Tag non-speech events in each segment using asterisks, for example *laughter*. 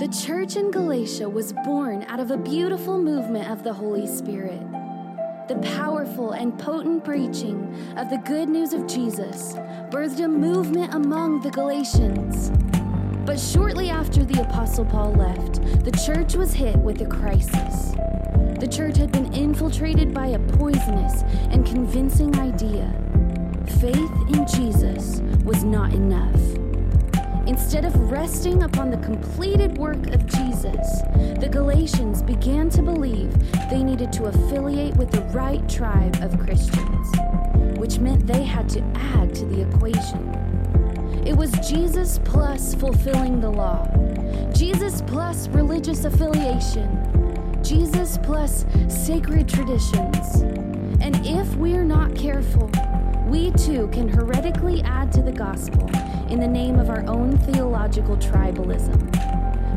The church in Galatia was born out of a beautiful movement of the Holy Spirit. The powerful and potent preaching of the good news of Jesus birthed a movement among the Galatians. But shortly after the Apostle Paul left, the church was hit with a crisis. The church had been infiltrated by a poisonous and convincing idea faith in Jesus was not enough. Instead of resting upon the completed work of Jesus, the Galatians began to believe they needed to affiliate with the right tribe of Christians, which meant they had to add to the equation. It was Jesus plus fulfilling the law, Jesus plus religious affiliation, Jesus plus sacred traditions. And if we're not careful, we too can heretically add to the gospel in the name of our own theological tribalism.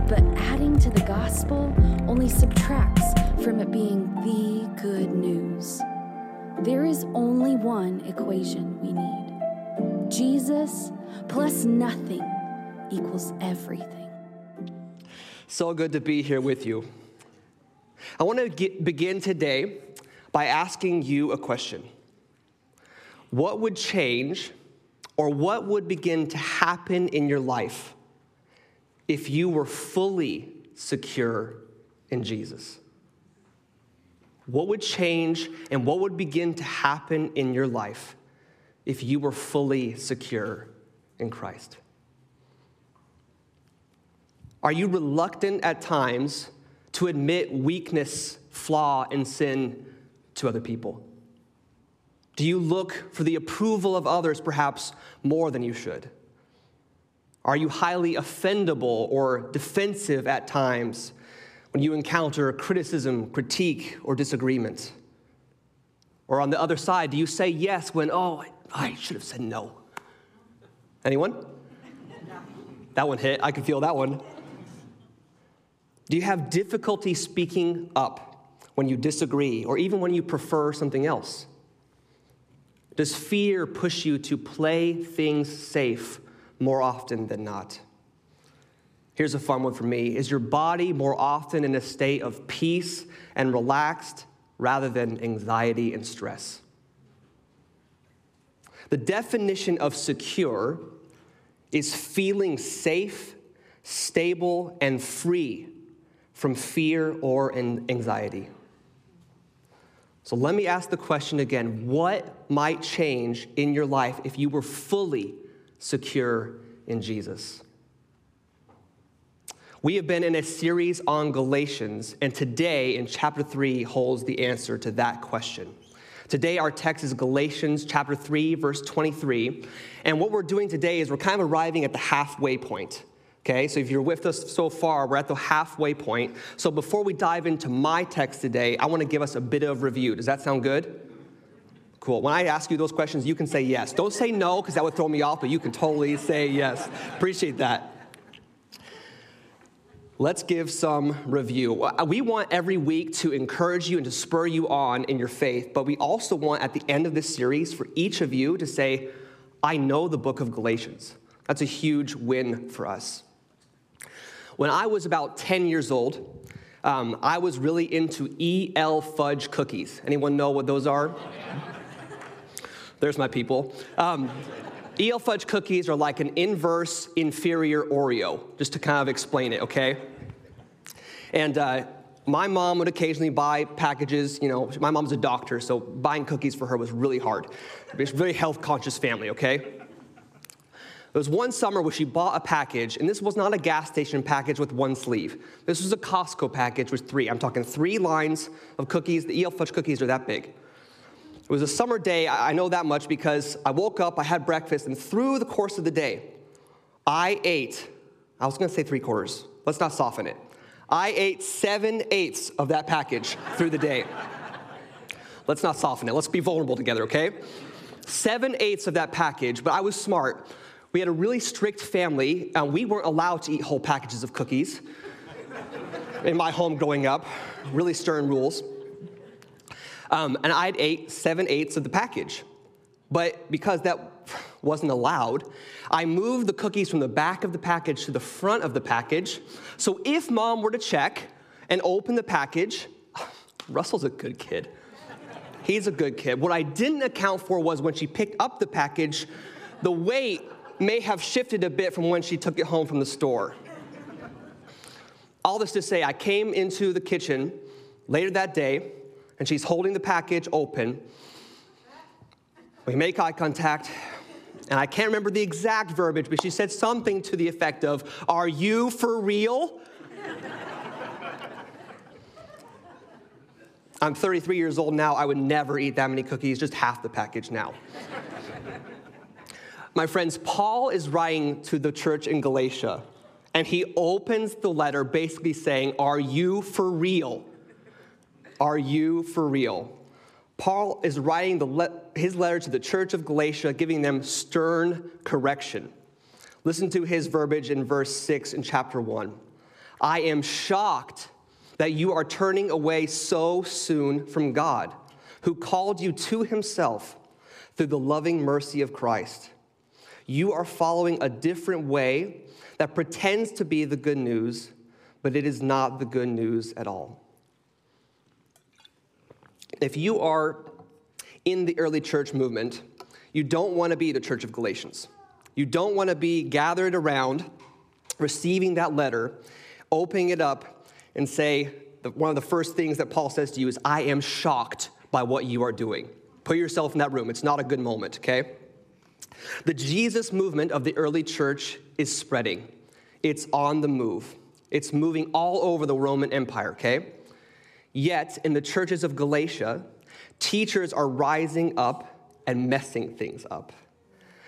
But adding to the gospel only subtracts from it being the good news. There is only one equation we need Jesus plus nothing equals everything. So good to be here with you. I want to get, begin today by asking you a question what would change or what would begin to happen in your life if you were fully secure in Jesus? What would change and what would begin to happen in your life if you were fully secure in Christ? Are you reluctant at times to admit weakness, flaw, and sin to other people? Do you look for the approval of others perhaps more than you should? Are you highly offendable or defensive at times when you encounter criticism, critique, or disagreement? Or on the other side, do you say yes when, oh, I should have said no? Anyone? That one hit. I can feel that one. Do you have difficulty speaking up when you disagree or even when you prefer something else? Does fear push you to play things safe more often than not? Here's a fun one for me Is your body more often in a state of peace and relaxed rather than anxiety and stress? The definition of secure is feeling safe, stable, and free from fear or anxiety. So let me ask the question again what might change in your life if you were fully secure in Jesus? We have been in a series on Galatians, and today in chapter 3 holds the answer to that question. Today, our text is Galatians chapter 3, verse 23. And what we're doing today is we're kind of arriving at the halfway point. Okay, so if you're with us so far, we're at the halfway point. So before we dive into my text today, I want to give us a bit of review. Does that sound good? Cool. When I ask you those questions, you can say yes. Don't say no, because that would throw me off, but you can totally say yes. Appreciate that. Let's give some review. Uh, we want every week to encourage you and to spur you on in your faith, but we also want at the end of this series for each of you to say, I know the book of Galatians. That's a huge win for us. When I was about 10 years old, um, I was really into EL fudge cookies. Anyone know what those are? There's my people. Um, EL fudge cookies are like an inverse inferior Oreo, just to kind of explain it, okay? And uh, my mom would occasionally buy packages. You know, my mom's a doctor, so buying cookies for her was really hard. It's a very health conscious family, okay? There was one summer where she bought a package, and this was not a gas station package with one sleeve. This was a Costco package with three. I'm talking three lines of cookies. The EL Fudge cookies are that big. It was a summer day, I know that much because I woke up, I had breakfast, and through the course of the day, I ate, I was gonna say three quarters, let's not soften it. I ate seven eighths of that package through the day. Let's not soften it, let's be vulnerable together, okay? Seven eighths of that package, but I was smart. We had a really strict family, and we weren't allowed to eat whole packages of cookies in my home growing up. Really stern rules. Um, and I'd ate seven eighths of the package. But because that wasn't allowed, I moved the cookies from the back of the package to the front of the package. So if mom were to check and open the package, *sighs* Russell's a good kid. He's a good kid. What I didn't account for was when she picked up the package, the weight may have shifted a bit from when she took it home from the store. All this to say, I came into the kitchen later that day, and she's holding the package open. We make eye contact, and I can't remember the exact verbiage, but she said something to the effect of, Are you for real? I'm 33 years old now. I would never eat that many cookies, just half the package now. My friends, Paul is writing to the church in Galatia, and he opens the letter basically saying, Are you for real? Are you for real? Paul is writing le- his letter to the church of Galatia, giving them stern correction. Listen to his verbiage in verse 6 in chapter 1. I am shocked that you are turning away so soon from God, who called you to himself through the loving mercy of Christ. You are following a different way that pretends to be the good news, but it is not the good news at all. If you are in the early church movement, you don't want to be the church of Galatians. You don't want to be gathered around, receiving that letter, opening it up, and say, one of the first things that Paul says to you is, I am shocked by what you are doing. Put yourself in that room. It's not a good moment, okay? The Jesus movement of the early church is spreading, it's on the move. It's moving all over the Roman Empire, okay? Yet, in the churches of Galatia, teachers are rising up and messing things up.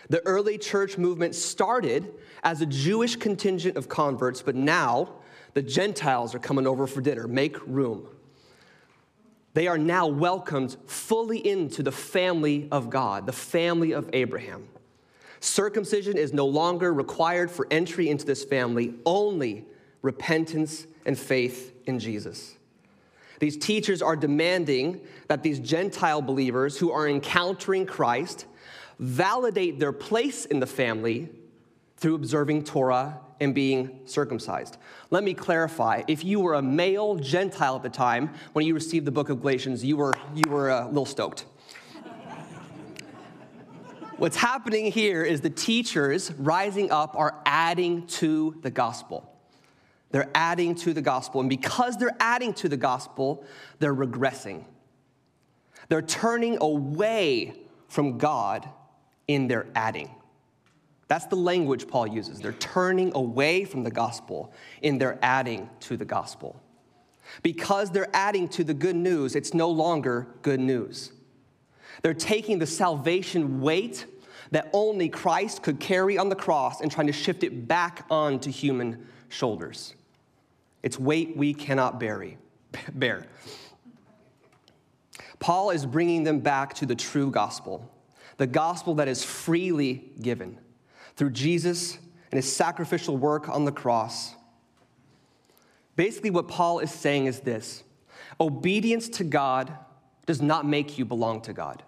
The early church movement started as a Jewish contingent of converts, but now the Gentiles are coming over for dinner. Make room. They are now welcomed fully into the family of God, the family of Abraham. Circumcision is no longer required for entry into this family, only repentance and faith in Jesus. These teachers are demanding that these Gentile believers who are encountering Christ validate their place in the family through observing Torah and being circumcised. Let me clarify. If you were a male Gentile at the time when you received the book of Galatians, you were, you were uh, a little stoked. What's happening here is the teachers rising up are adding to the gospel. They're adding to the gospel. And because they're adding to the gospel, they're regressing. They're turning away from God in their adding. That's the language Paul uses. They're turning away from the gospel and they're adding to the gospel. Because they're adding to the good news, it's no longer good news. They're taking the salvation weight that only Christ could carry on the cross and trying to shift it back onto human shoulders. It's weight we cannot bury, *laughs* bear. Paul is bringing them back to the true gospel, the gospel that is freely given through Jesus and his sacrificial work on the cross. Basically, what Paul is saying is this obedience to God does not make you belong to God.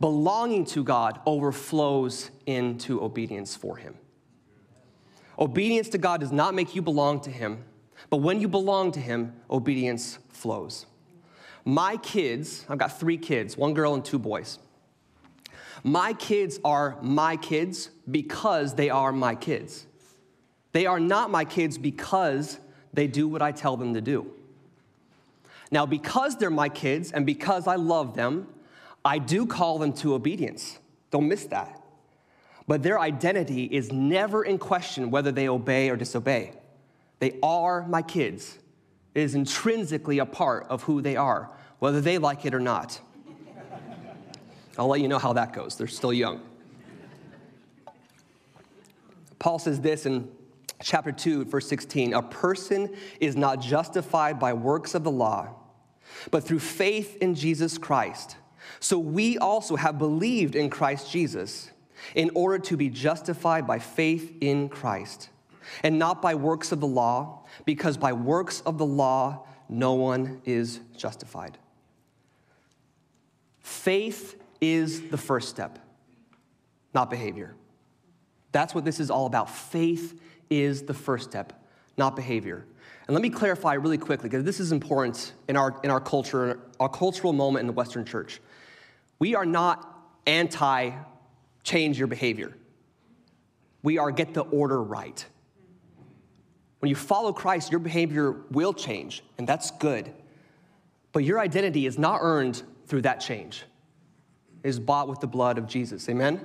Belonging to God overflows into obedience for him. Obedience to God does not make you belong to him, but when you belong to him, obedience flows. My kids, I've got three kids, one girl and two boys. My kids are my kids because they are my kids. They are not my kids because they do what I tell them to do. Now, because they're my kids and because I love them, I do call them to obedience. Don't miss that. But their identity is never in question whether they obey or disobey. They are my kids. It is intrinsically a part of who they are, whether they like it or not. I'll let you know how that goes. They're still young. Paul says this in chapter 2, verse 16 A person is not justified by works of the law, but through faith in Jesus Christ. So we also have believed in Christ Jesus in order to be justified by faith in Christ, and not by works of the law, because by works of the law no one is justified. Faith is the first step. not behavior. That's what this is all about. Faith is the first step, not behavior. And let me clarify really quickly, because this is important in our, in our culture, our cultural moment in the Western church. We are not anti change your behavior, we are get the order right. When you follow Christ, your behavior will change, and that's good. But your identity is not earned through that change. Is bought with the blood of Jesus. Amen?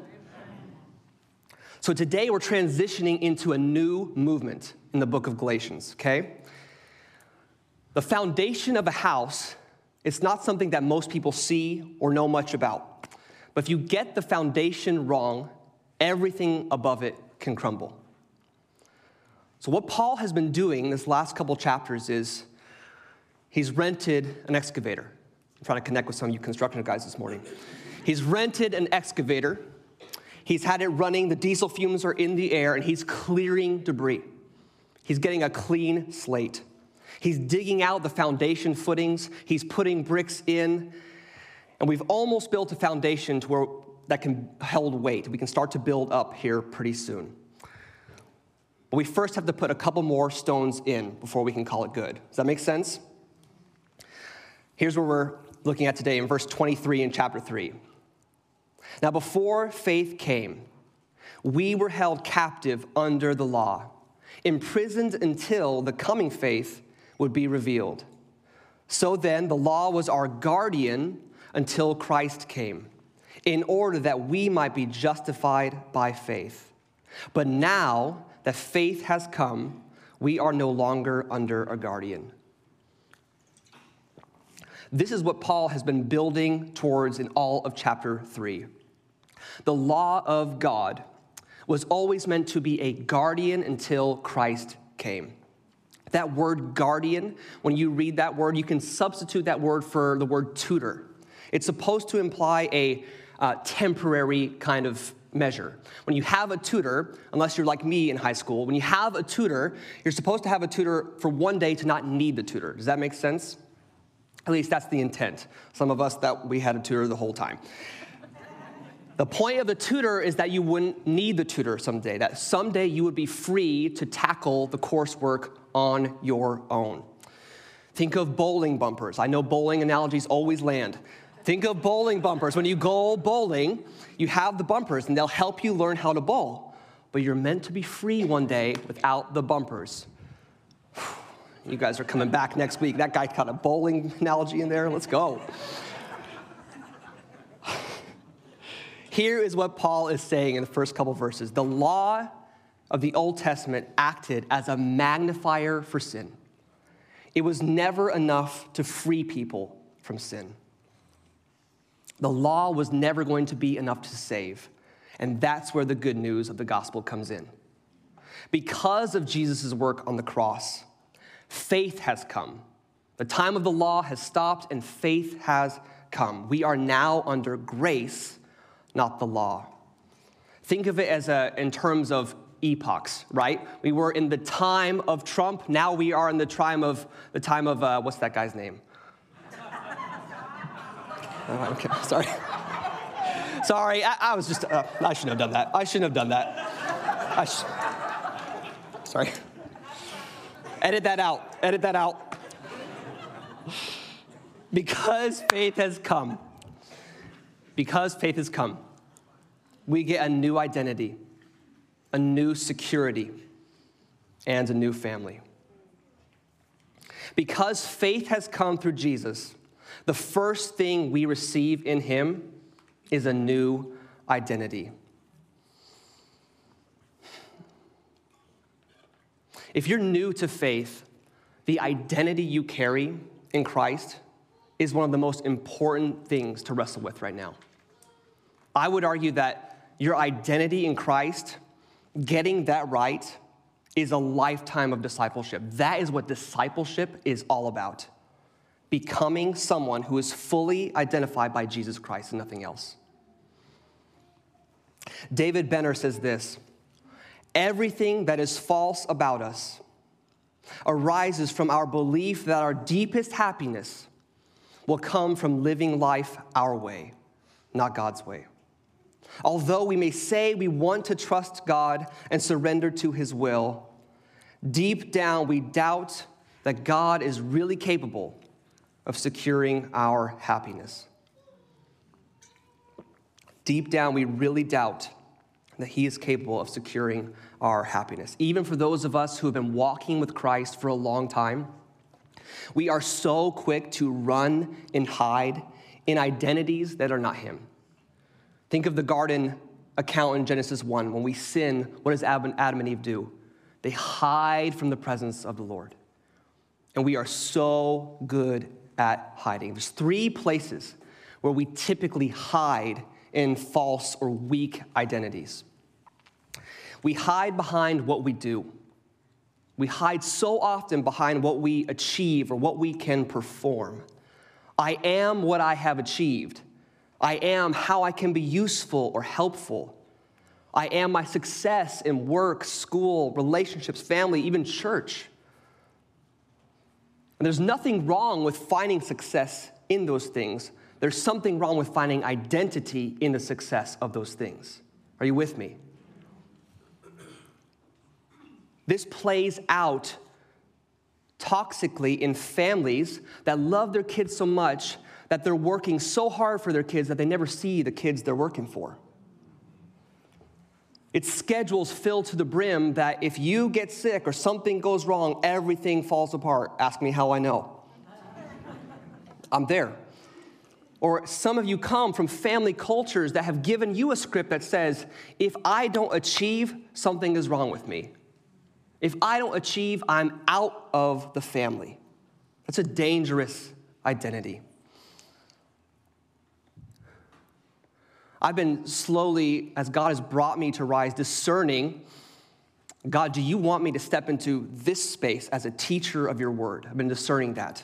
So today we're transitioning into a new movement in the book of Galatians, okay? The foundation of a house is not something that most people see or know much about. But if you get the foundation wrong, everything above it can crumble. So, what Paul has been doing this last couple chapters is he's rented an excavator. I'm trying to connect with some of you construction guys this morning. He's rented an excavator He's had it running, the diesel fumes are in the air, and he's clearing debris. He's getting a clean slate. He's digging out the foundation footings, he's putting bricks in, and we've almost built a foundation to where that can hold weight. We can start to build up here pretty soon. But we first have to put a couple more stones in before we can call it good. Does that make sense? Here's what we're looking at today in verse 23 in chapter 3. Now, before faith came, we were held captive under the law, imprisoned until the coming faith would be revealed. So then, the law was our guardian until Christ came, in order that we might be justified by faith. But now that faith has come, we are no longer under a guardian. This is what Paul has been building towards in all of chapter 3. The law of God was always meant to be a guardian until Christ came. That word guardian, when you read that word, you can substitute that word for the word tutor. It's supposed to imply a uh, temporary kind of measure. When you have a tutor, unless you're like me in high school, when you have a tutor, you're supposed to have a tutor for one day to not need the tutor. Does that make sense? At least that's the intent. Some of us that we had a tutor the whole time. The point of the tutor is that you wouldn't need the tutor someday, that someday you would be free to tackle the coursework on your own. Think of bowling bumpers. I know bowling analogies always land. Think of bowling bumpers. When you go bowling, you have the bumpers and they'll help you learn how to bowl. But you're meant to be free one day without the bumpers. You guys are coming back next week. That guy got a bowling analogy in there. Let's go. Here is what Paul is saying in the first couple verses. The law of the Old Testament acted as a magnifier for sin. It was never enough to free people from sin. The law was never going to be enough to save. And that's where the good news of the gospel comes in. Because of Jesus' work on the cross, faith has come. The time of the law has stopped and faith has come. We are now under grace not the law. Think of it as a, in terms of epochs, right? We were in the time of Trump. Now we are in the time of the time of uh, what's that guy's name? *laughs* oh, okay, sorry. sorry, I, I, was just. Uh, I shouldn't have done that. I shouldn't have done that. Sh- sorry. Edit that out. Edit that out. Because faith has come. Because faith has come we get a new identity, a new security, and a new family. Because faith has come through Jesus, the first thing we receive in Him is a new identity. If you're new to faith, the identity you carry in Christ is one of the most important things to wrestle with right now. I would argue that your identity in Christ, getting that right, is a lifetime of discipleship. That is what discipleship is all about becoming someone who is fully identified by Jesus Christ and nothing else. David Benner says this Everything that is false about us arises from our belief that our deepest happiness will come from living life our way, not God's way. Although we may say we want to trust God and surrender to His will, deep down we doubt that God is really capable of securing our happiness. Deep down, we really doubt that He is capable of securing our happiness. Even for those of us who have been walking with Christ for a long time, we are so quick to run and hide in identities that are not Him. Think of the garden account in Genesis 1. When we sin, what does Adam and Eve do? They hide from the presence of the Lord. And we are so good at hiding. There's three places where we typically hide in false or weak identities. We hide behind what we do. We hide so often behind what we achieve or what we can perform. I am what I have achieved. I am how I can be useful or helpful. I am my success in work, school, relationships, family, even church. And there's nothing wrong with finding success in those things. There's something wrong with finding identity in the success of those things. Are you with me? This plays out toxically in families that love their kids so much that they're working so hard for their kids that they never see the kids they're working for. It's schedules filled to the brim that if you get sick or something goes wrong, everything falls apart. Ask me how I know. I'm there. Or some of you come from family cultures that have given you a script that says, if I don't achieve, something is wrong with me. If I don't achieve, I'm out of the family. That's a dangerous identity. I've been slowly, as God has brought me to rise, discerning God, do you want me to step into this space as a teacher of your word? I've been discerning that.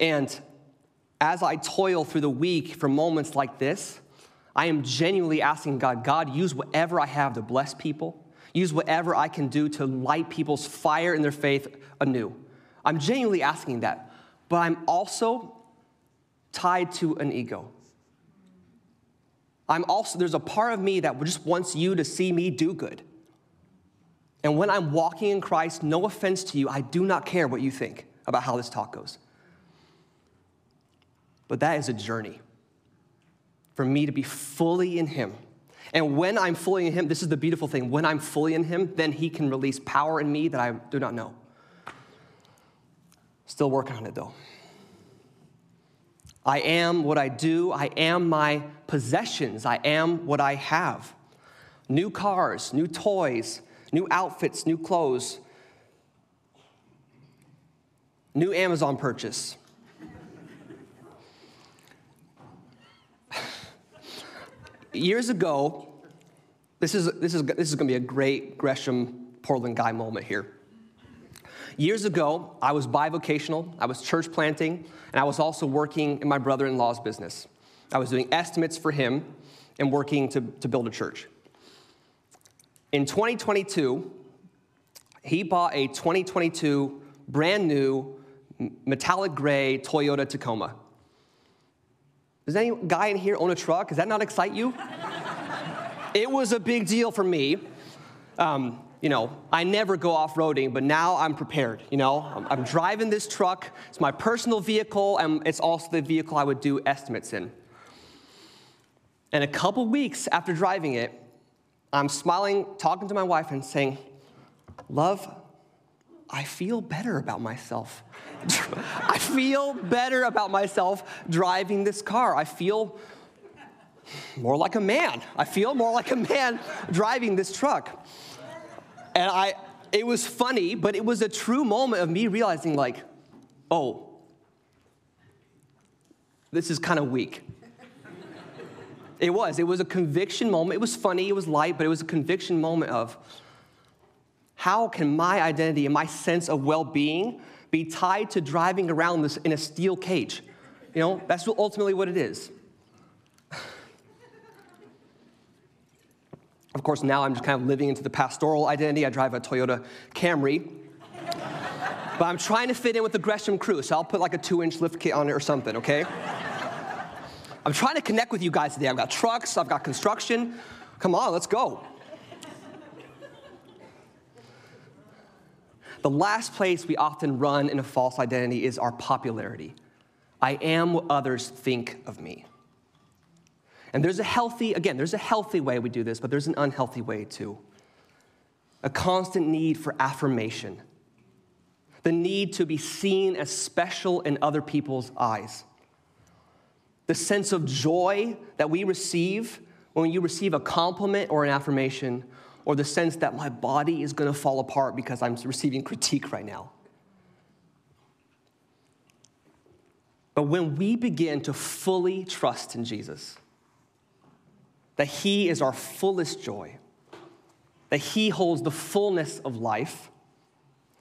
And as I toil through the week for moments like this, I am genuinely asking God, God, use whatever I have to bless people, use whatever I can do to light people's fire in their faith anew. I'm genuinely asking that, but I'm also tied to an ego. I'm also, there's a part of me that just wants you to see me do good. And when I'm walking in Christ, no offense to you, I do not care what you think about how this talk goes. But that is a journey for me to be fully in Him. And when I'm fully in Him, this is the beautiful thing when I'm fully in Him, then He can release power in me that I do not know. Still working on it though. I am what I do. I am my possessions. I am what I have. New cars, new toys, new outfits, new clothes, new Amazon purchase. Years ago, this is, this is, this is going to be a great Gresham Portland guy moment here. Years ago, I was bivocational, I was church planting, and I was also working in my brother in law's business. I was doing estimates for him and working to, to build a church. In 2022, he bought a 2022 brand new metallic gray Toyota Tacoma. Does any guy in here own a truck? Does that not excite you? *laughs* it was a big deal for me. Um, you know, I never go off roading, but now I'm prepared. You know, I'm, I'm, driving this truck. It's my personal vehicle, and it's also the vehicle I would do estimates in. And a couple weeks after driving it, I'm smiling, talking to my wife, and saying, Love, I feel better about myself. *laughs* I feel better about myself driving this car. I feel more like a man. I feel more like a man driving this truck. And I, it was funny, but it was a true moment of me realizing, like, oh, this is kind of weak. it was. It was a conviction moment. It was funny, it was light, but it was a conviction moment of how can my identity and my sense of well being be tied to driving around this in a steel cage? You know, that's ultimately what it is. Of course, now I'm just kind of living into the pastoral identity. I drive a Toyota Camry. but I'm trying to fit in with the Gresham crew, so I'll put like a two inch lift kit on it or something, okay? I'm trying to connect with you guys today. I've got trucks, I've got construction. Come on, let's go. The last place we often run in a false identity is our popularity. I am what others think of me. And there's a healthy, again, there's a healthy way we do this, but there's an unhealthy way too. A constant need for affirmation, the need to be seen as special in other people's eyes, the sense of joy that we receive when you receive a compliment or an affirmation, or the sense that my body is gonna fall apart because I'm receiving critique right now. But when we begin to fully trust in Jesus, that He is our fullest joy, that He holds the fullness of life,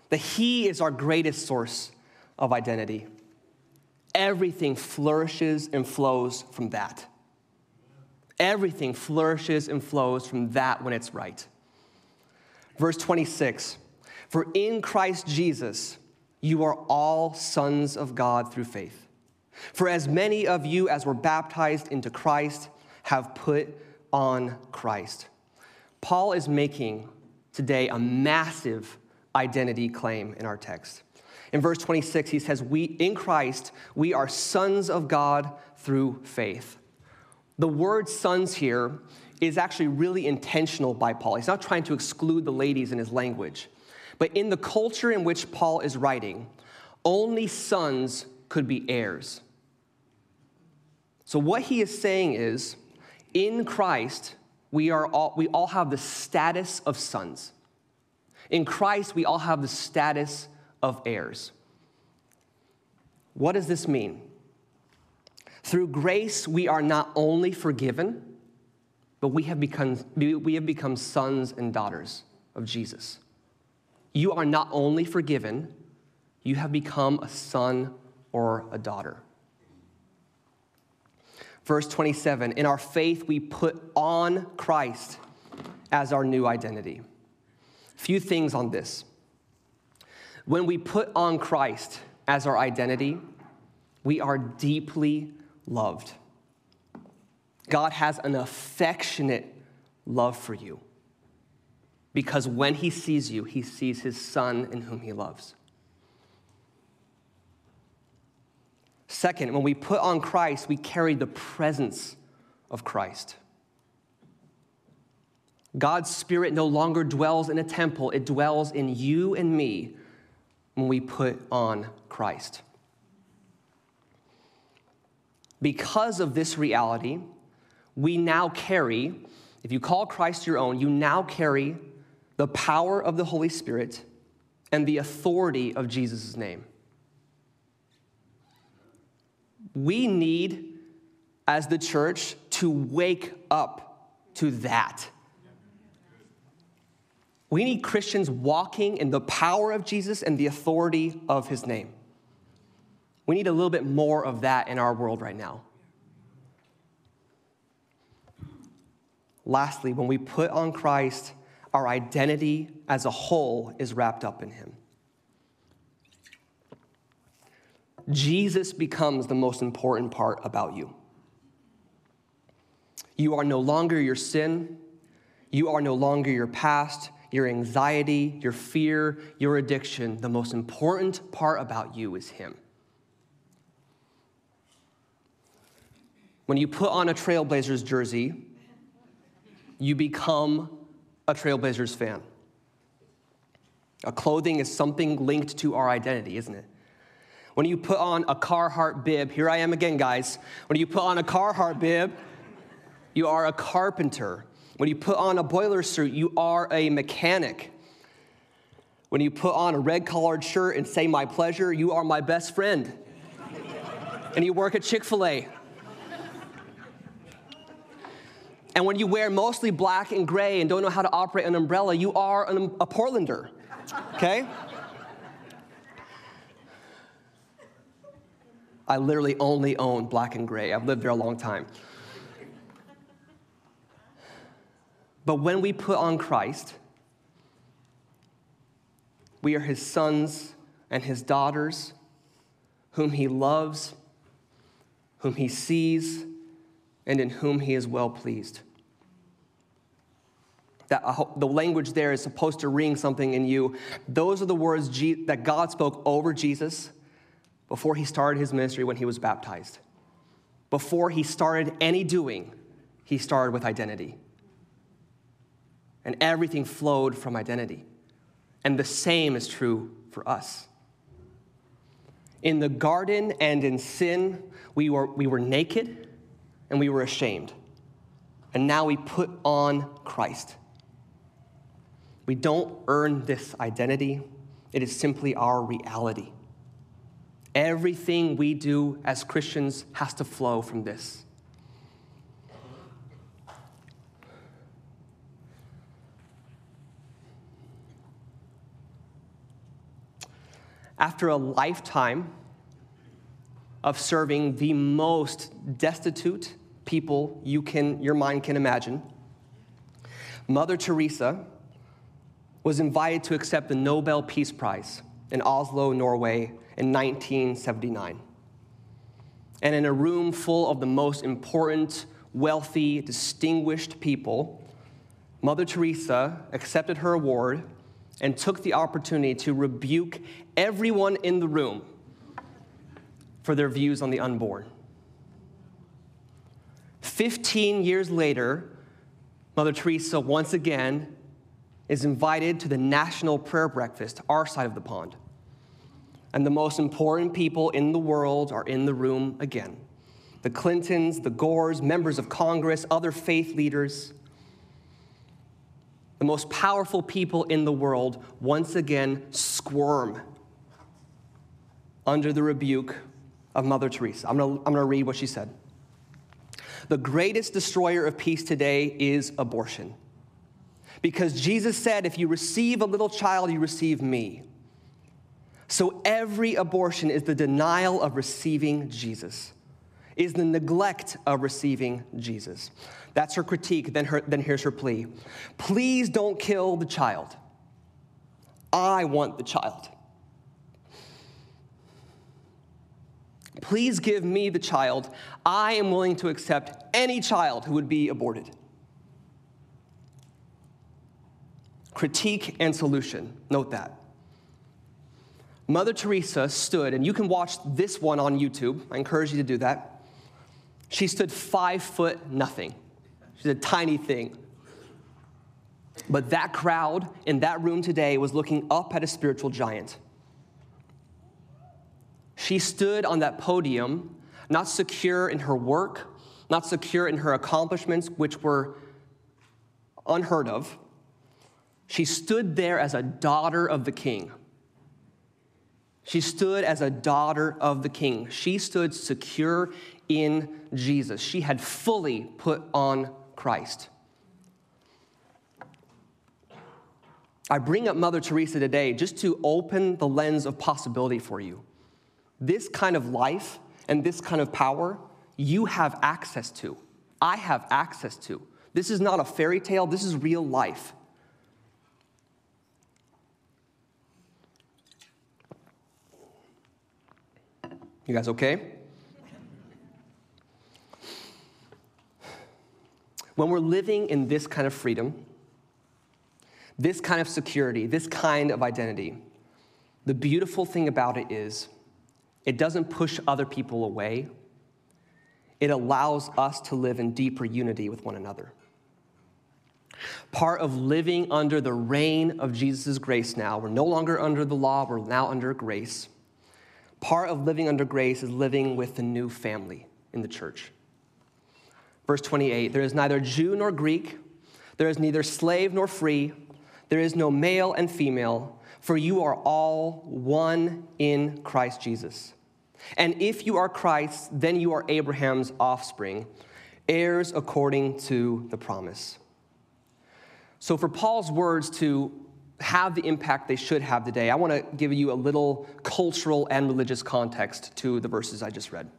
that He is our greatest source of identity, everything flourishes and flows from that. Everything flourishes and flows from that when it's right. Verse 26 For in Christ Jesus, you are all sons of God through faith. For as many of you as were baptized into Christ have put on Christ. Paul is making today a massive identity claim in our text. In verse 26, he says, We in Christ, we are sons of God through faith. The word sons here is actually really intentional by Paul. He's not trying to exclude the ladies in his language. But in the culture in which Paul is writing, only sons could be heirs. So, what he is saying is, in Christ, we, are all, we all have the status of sons. In Christ, we all have the status of heirs. What does this mean? Through grace, we are not only forgiven, but we have become, we have become sons and daughters of Jesus. You are not only forgiven, you have become a son or a daughter. Verse 27 In our faith, we put on Christ as our new identity. Few things on this. When we put on Christ as our identity, we are deeply loved. God has an affectionate love for you because when he sees you, he sees his son in whom he loves. Second, when we put on Christ, we carry the presence of Christ. God's Spirit no longer dwells in a temple, it dwells in you and me when we put on Christ. Because of this reality, we now carry, if you call Christ your own, you now carry the power of the Holy Spirit and the authority of Jesus' name. We need, as the church, to wake up to that. We need Christians walking in the power of Jesus and the authority of his name. We need a little bit more of that in our world right now. Lastly, when we put on Christ, our identity as a whole is wrapped up in him. Jesus becomes the most important part about you. You are no longer your sin. You are no longer your past, your anxiety, your fear, your addiction. The most important part about you is Him. When you put on a Trailblazers jersey, you become a Trailblazers fan. A clothing is something linked to our identity, isn't it? When you put on a Carhartt bib, here I am again, guys. When you put on a Carhartt bib, you are a carpenter. When you put on a boiler suit, you are a mechanic. When you put on a red collared shirt and say my pleasure, you are my best friend. *laughs* and you work at Chick fil A. And when you wear mostly black and gray and don't know how to operate an umbrella, you are an, a Portlander. Okay? I literally only own black and gray. I've lived there a long time. But when we put on Christ, we are his sons and his daughters, whom he loves, whom he sees, and in whom he is well pleased. That, the language there is supposed to ring something in you. Those are the words that God spoke over Jesus before he started his ministry when he was baptized. Before he started any doing, he started with identity. And everything flowed from identity. And the same is true for us. In the garden and in sin, we were, we were naked and we were ashamed. And now we put on Christ. We don't earn this identity, it is simply our reality. Everything we do as Christians has to flow from this. After a lifetime of serving the most destitute people you can, your mind can imagine, Mother Teresa was invited to accept the Nobel Peace Prize in Oslo, Norway in 1979. And in a room full of the most important, wealthy, distinguished people, Mother Teresa accepted her award and took the opportunity to rebuke everyone in the room for their views on the unborn. 15 years later, Mother Teresa once again is invited to the National Prayer Breakfast, our side of the pond. And the most important people in the world are in the room again the Clintons, the Gores, members of Congress, other faith leaders. The most powerful people in the world once again squirm under the rebuke of Mother Teresa. I'm gonna, I'm gonna read what she said. The greatest destroyer of peace today is abortion. Because Jesus said, if you receive a little child, you receive me. So every abortion is the denial of receiving Jesus, is the neglect of receiving Jesus. That's her critique. Then, her, then here's her plea Please don't kill the child. I want the child. Please give me the child. I am willing to accept any child who would be aborted. Critique and solution. Note that. Mother Teresa stood, and you can watch this one on YouTube. I encourage you to do that. She stood five foot nothing. She's a tiny thing. But that crowd in that room today was looking up at a spiritual giant. She stood on that podium, not secure in her work, not secure in her accomplishments, which were unheard of. She stood there as a daughter of the king. She stood as a daughter of the king. She stood secure in Jesus. She had fully put on Christ. I bring up Mother Teresa today just to open the lens of possibility for you. This kind of life and this kind of power, you have access to. I have access to. This is not a fairy tale, this is real life. You guys okay? When we're living in this kind of freedom, this kind of security, this kind of identity, the beautiful thing about it is it doesn't push other people away. It allows us to live in deeper unity with one another. Part of living under the reign of Jesus' grace now, we're no longer under the law, we're now under grace. Part of living under grace is living with the new family in the church. Verse 28 there is neither Jew nor Greek, there is neither slave nor free, there is no male and female for you are all one in Christ Jesus. And if you are Christ, then you are Abraham's offspring, heirs according to the promise. So, for Paul's words to have the impact they should have today, I want to give you a little cultural and religious context to the verses I just read.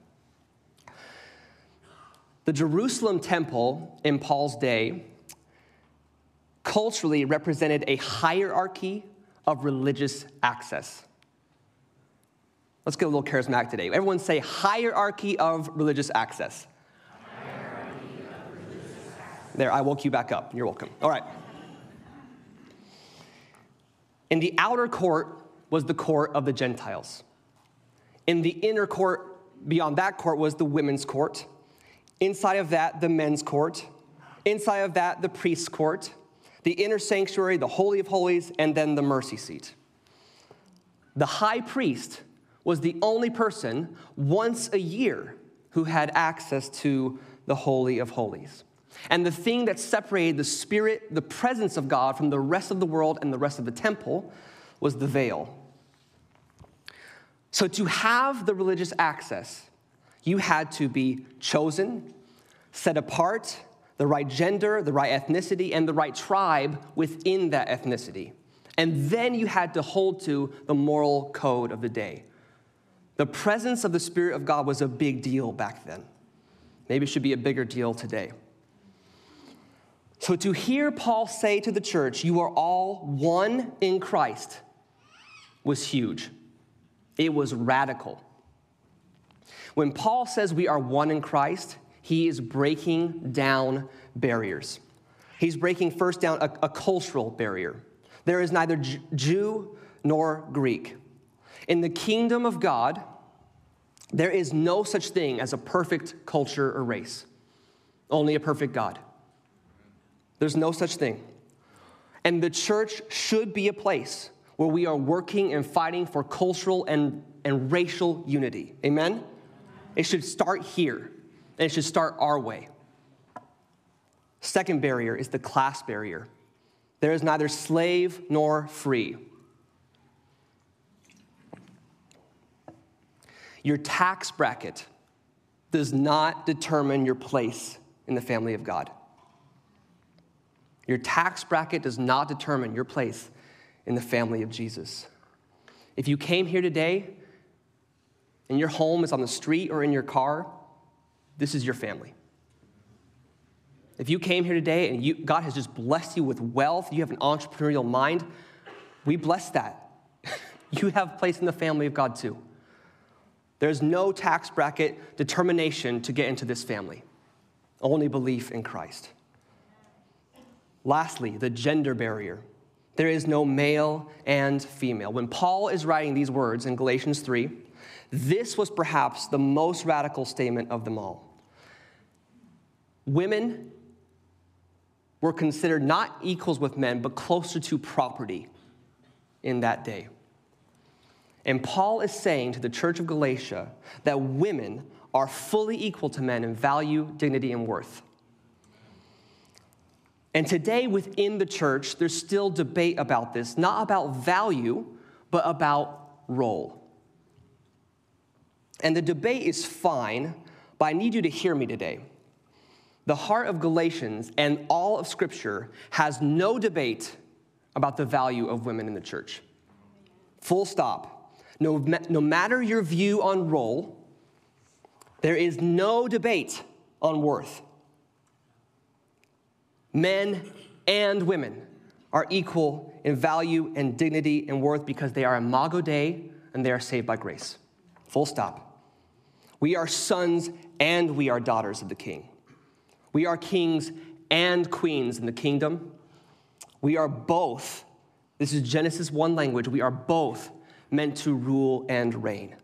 The Jerusalem temple in Paul's day culturally represented a hierarchy of religious access. Let's get a little charismatic today. Everyone say hierarchy of religious access. Hierarchy There, I woke you back up. You're welcome. All right. In the outer court was the court of the Gentiles. In the inner court, beyond that court, was the women's court. Inside of that, the men's court. Inside of that, the priest's court. The inner sanctuary, the Holy of Holies, and then the mercy seat. The high priest was the only person once a year who had access to the Holy of Holies. And the thing that separated the Spirit, the presence of God, from the rest of the world and the rest of the temple was the veil. So, to have the religious access, you had to be chosen, set apart, the right gender, the right ethnicity, and the right tribe within that ethnicity. And then you had to hold to the moral code of the day. The presence of the Spirit of God was a big deal back then. Maybe it should be a bigger deal today. So to hear Paul say to the church, You are all one in Christ, was huge. It was radical. When Paul says we are one in Christ, he is breaking down barriers. He's breaking first down a, a cultural barrier. There is neither Jew nor Greek. In the kingdom of God, there is no such thing as a perfect culture or race, only a perfect God. There's no such thing. And the church should be a place where we are working and fighting for cultural and, and racial unity. Amen? It should start here, and it should start our way. Second barrier is the class barrier. There is neither slave nor free. Your tax bracket does not determine your place in the family of God. Your tax bracket does not determine your place in the family of Jesus. If you came here today and your home is on the street or in your car, this is your family. If you came here today and you, God has just blessed you with wealth, you have an entrepreneurial mind, we bless that. *laughs* you have place in the family of God too. There's no tax bracket determination to get into this family, only belief in Christ. Lastly, the gender barrier. There is no male and female. When Paul is writing these words in Galatians 3, this was perhaps the most radical statement of them all. Women were considered not equals with men, but closer to property in that day. And Paul is saying to the church of Galatia that women are fully equal to men in value, dignity, and worth. And today within the church, there's still debate about this, not about value, but about role. And the debate is fine, but I need you to hear me today. The heart of Galatians and all of Scripture has no debate about the value of women in the church. Full stop. No, no matter your view on role, there is no debate on worth. Men and women are equal in value and dignity and worth because they are imago Dei and they are saved by grace. Full stop. We are sons and we are daughters of the King. We are kings and queens in the kingdom. We are both, this is Genesis 1 language, we are both meant to rule and reign.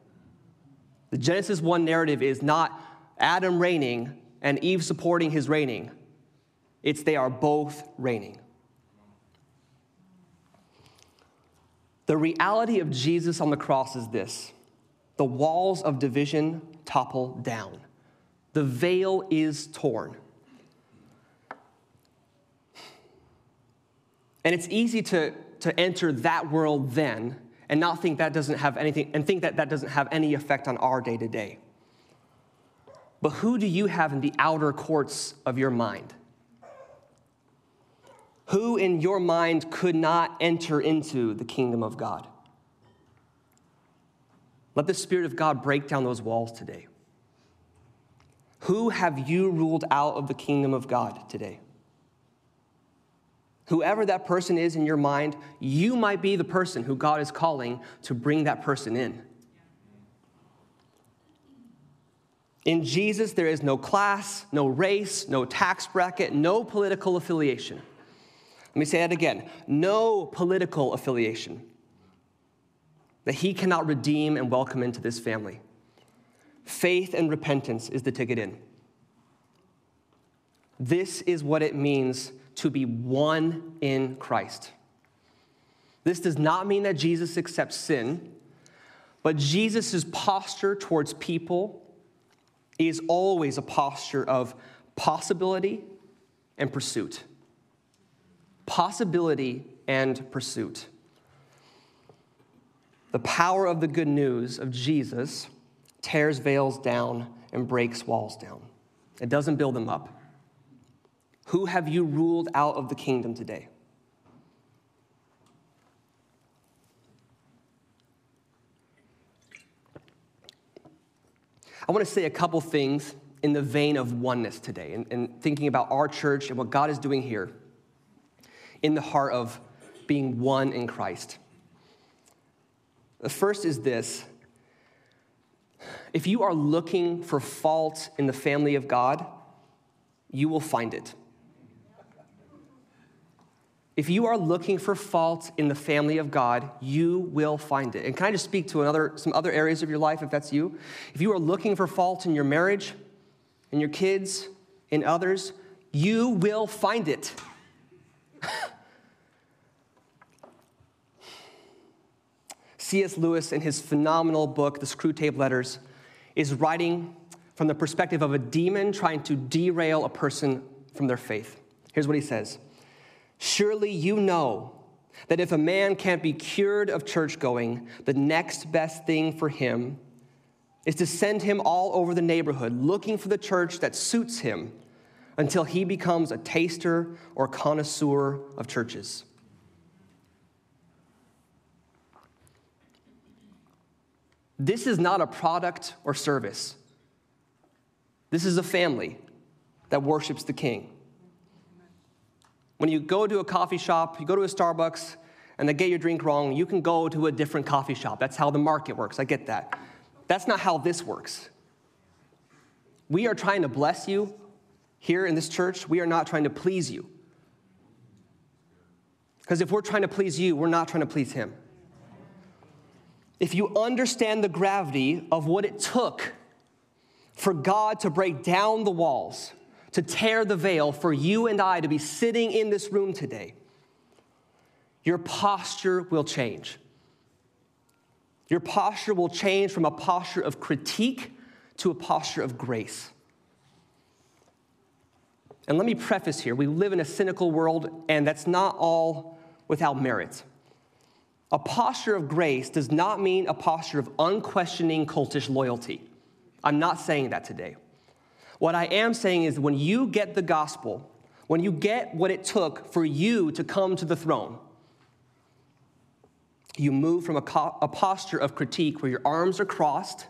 The Genesis 1 narrative is not Adam reigning and Eve supporting his reigning, it's they are both reigning. The reality of Jesus on the cross is this the walls of division topple down, the veil is torn. And it's easy to, to enter that world then and not think that doesn't have anything, and think that that doesn't have any effect on our day to day. But who do you have in the outer courts of your mind? Who in your mind could not enter into the kingdom of God? Let the Spirit of God break down those walls today. Who have you ruled out of the kingdom of God today? whoever that person is in your mind, you might be the person who God is calling to bring that person in. In Jesus, there is no class, no race, no tax bracket, no political affiliation. Let me say that again no political affiliation that he cannot redeem and welcome into this family. Faith and repentance is the ticket in. This is what it means to be one in Christ. This does not mean that Jesus accepts sin, but Jesus' posture towards people is always a posture of possibility and pursuit. Possibility and pursuit. The power of the good news of Jesus tears veils down and breaks walls down. It doesn't build them up. Who have you ruled out of the kingdom today? I want to say a couple things in the vein of oneness today and, thinking about our church and what God is doing here in the heart of being one in Christ. The first is this if you are looking for fault in the family of God, you will find it. If you are looking for fault in the family of God, you will find it. And can I just speak to another, some other areas of your life if that's you? If you are looking for fault in your marriage, in your kids, in others, you will find it. *laughs* C.S. Lewis, in his phenomenal book, The Screwtape Letters, is writing from the perspective of a demon trying to derail a person from their faith. Here's what he says Surely you know that if a man can't be cured of church going, the next best thing for him is to send him all over the neighborhood looking for the church that suits him until he becomes a taster or connoisseur of churches. This is not a product or service. This is a family that worships the king. When you go to a coffee shop, you go to a Starbucks, and they get your drink wrong, you can go to a different coffee shop. That's how the market works. I get that. That's not how this works. We are trying to bless you here in this church. We are not trying to please you. Because if we're trying to please you, we're not trying to please Him. If you understand the gravity of what it took for God to break down the walls, to tear the veil for you and I to be sitting in this room today, your posture will change. Your posture will change from a posture of critique to a posture of grace. And let me preface here we live in a cynical world, and that's not all without merit. A posture of grace does not mean a posture of unquestioning cultish loyalty. I'm not saying that today. What I am saying is when you get the gospel, when you get what it took for you to come to the throne, you move from a, co- a, posture of critique where your arms are crossed,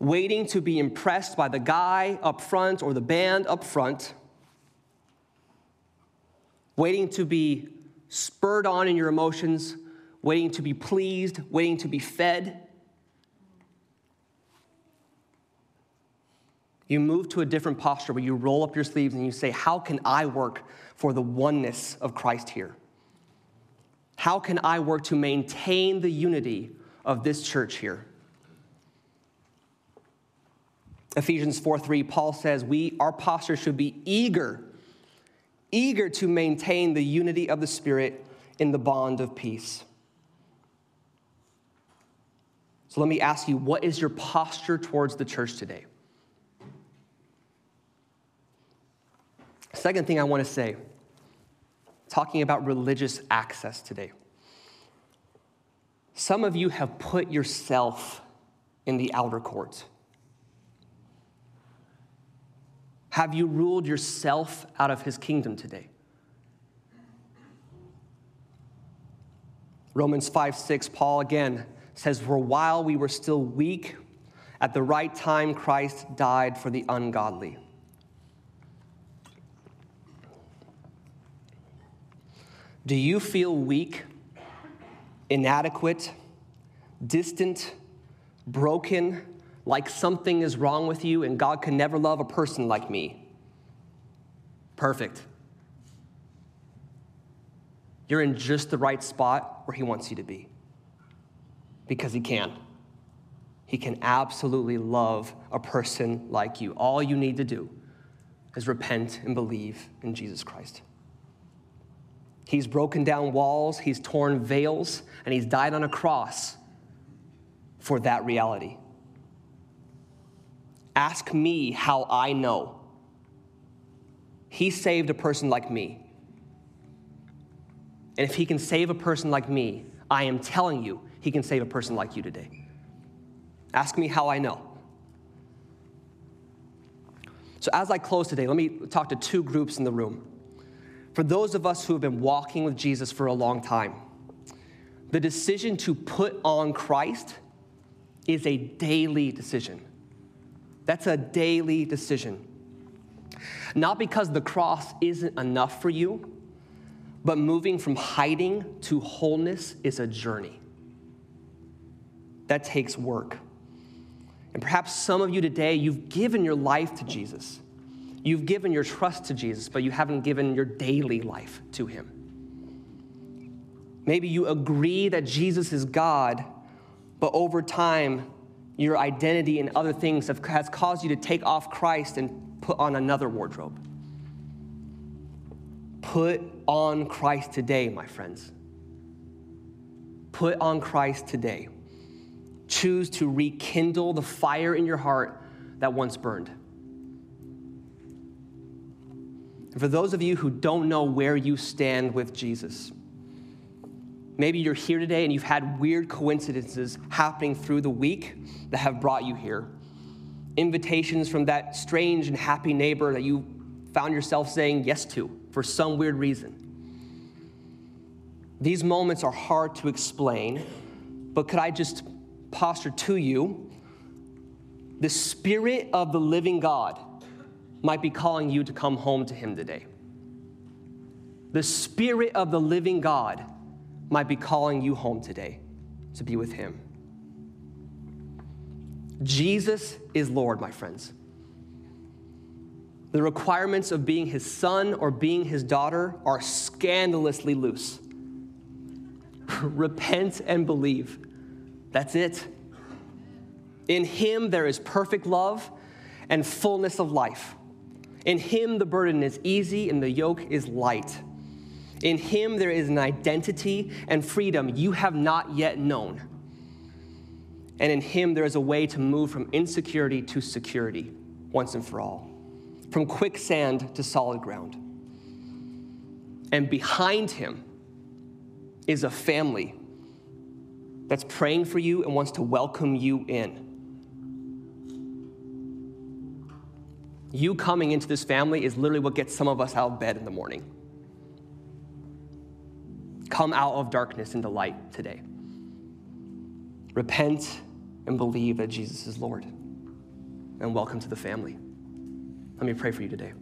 waiting to be impressed by the guy up front or the band up front, waiting to be spurred on in your emotions, waiting to be pleased, waiting to be fed. You move to a different posture where you roll up your sleeves and you say, How can I work for the oneness of Christ here? How can I work to maintain the unity of this church here? Ephesians 4 3, Paul says, we, Our posture should be eager, eager to maintain the unity of the Spirit in the bond of peace. So let me ask you, what is your posture towards the church today? Second thing I want to say, talking about religious access today. Some of you have put yourself in the outer court. Have you ruled yourself out of his kingdom today? Romans 5 6, Paul again says, For while we were still weak, at the right time Christ died for the ungodly. Do you feel weak, inadequate, distant, broken, like something is wrong with you and God can never love a person like me. Perfect. You're in just the right spot where He wants you to be because He can. He can absolutely love a person like you. All you need to do is repent and believe in Jesus Christ. He's broken down walls, He's torn veils, and He's died on a cross for that reality. Ask me how I know. He saved a person like me. And if he can save a person like me, I am telling you, he can save a person like you today. Ask me how I know. So, as I close today, let me talk to two groups in the room. For those of us who have been walking with Jesus for a long time, the decision to put on Christ is a daily decision. That's a daily decision. Not because the cross isn't enough for you, but moving from hiding to wholeness is a journey. That takes work. And perhaps some of you today, you've given your life to Jesus. You've given your trust to Jesus, but you haven't given your daily life to Him. Maybe you agree that Jesus is God, but over time, your identity and other things have, has caused you to take off Christ and put on another wardrobe. Put on Christ today, my friends. Put on Christ today. Choose to rekindle the fire in your heart that once burned. And for those of you who don't know where you stand with Jesus, maybe you're here today and you've had weird coincidences happening through the week that have brought you here. Invitations from that strange and happy neighbor that you found yourself saying yes to for some weird reason. These moments are hard to explain, but could I just posture to you the Spirit of the living God might be calling you to come home to Him today. The Spirit of the living God might be calling you home today to be with Him. Jesus is Lord, my friends. The requirements of being His son or being His daughter are scandalously loose. *laughs* Repent and believe. That's it. In Him there is perfect love and fullness of life. In Him the burden is easy and the yoke is light. In Him there is an identity and freedom you have not yet known. And in Him there is a way to move from insecurity to security once and for all, from quicksand to solid ground. And behind Him is a family that's praying for you and wants to welcome you in. You coming into this family is literally what gets some of us out of bed in the morning. Come out of darkness into light today. Repent and believe that Jesus is Lord. And welcome to the family. Let me pray for you today.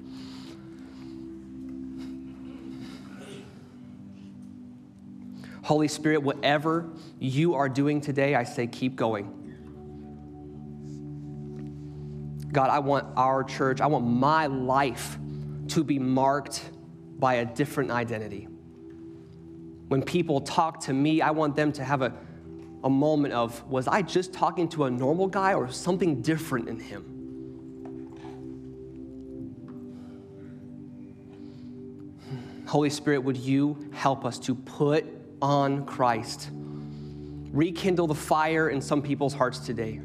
Holy Spirit, whatever you are doing today, I say keep going. God, I want our church, I want my life to be marked by a different identity. When people talk to me, I want them to have a, a moment of, was I just talking to a normal guy or something different in him? Holy Spirit, would you help us to put on Christ? Rekindle the fire in some people's hearts today.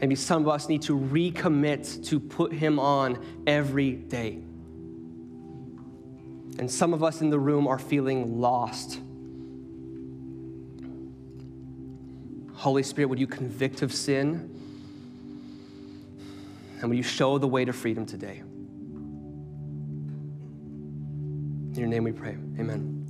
Maybe some of us need to recommit to put him on every day. And some of us in the room are feeling lost. Holy Spirit, would you convict of sin? And would you show the way to freedom today? In your name we pray. Amen.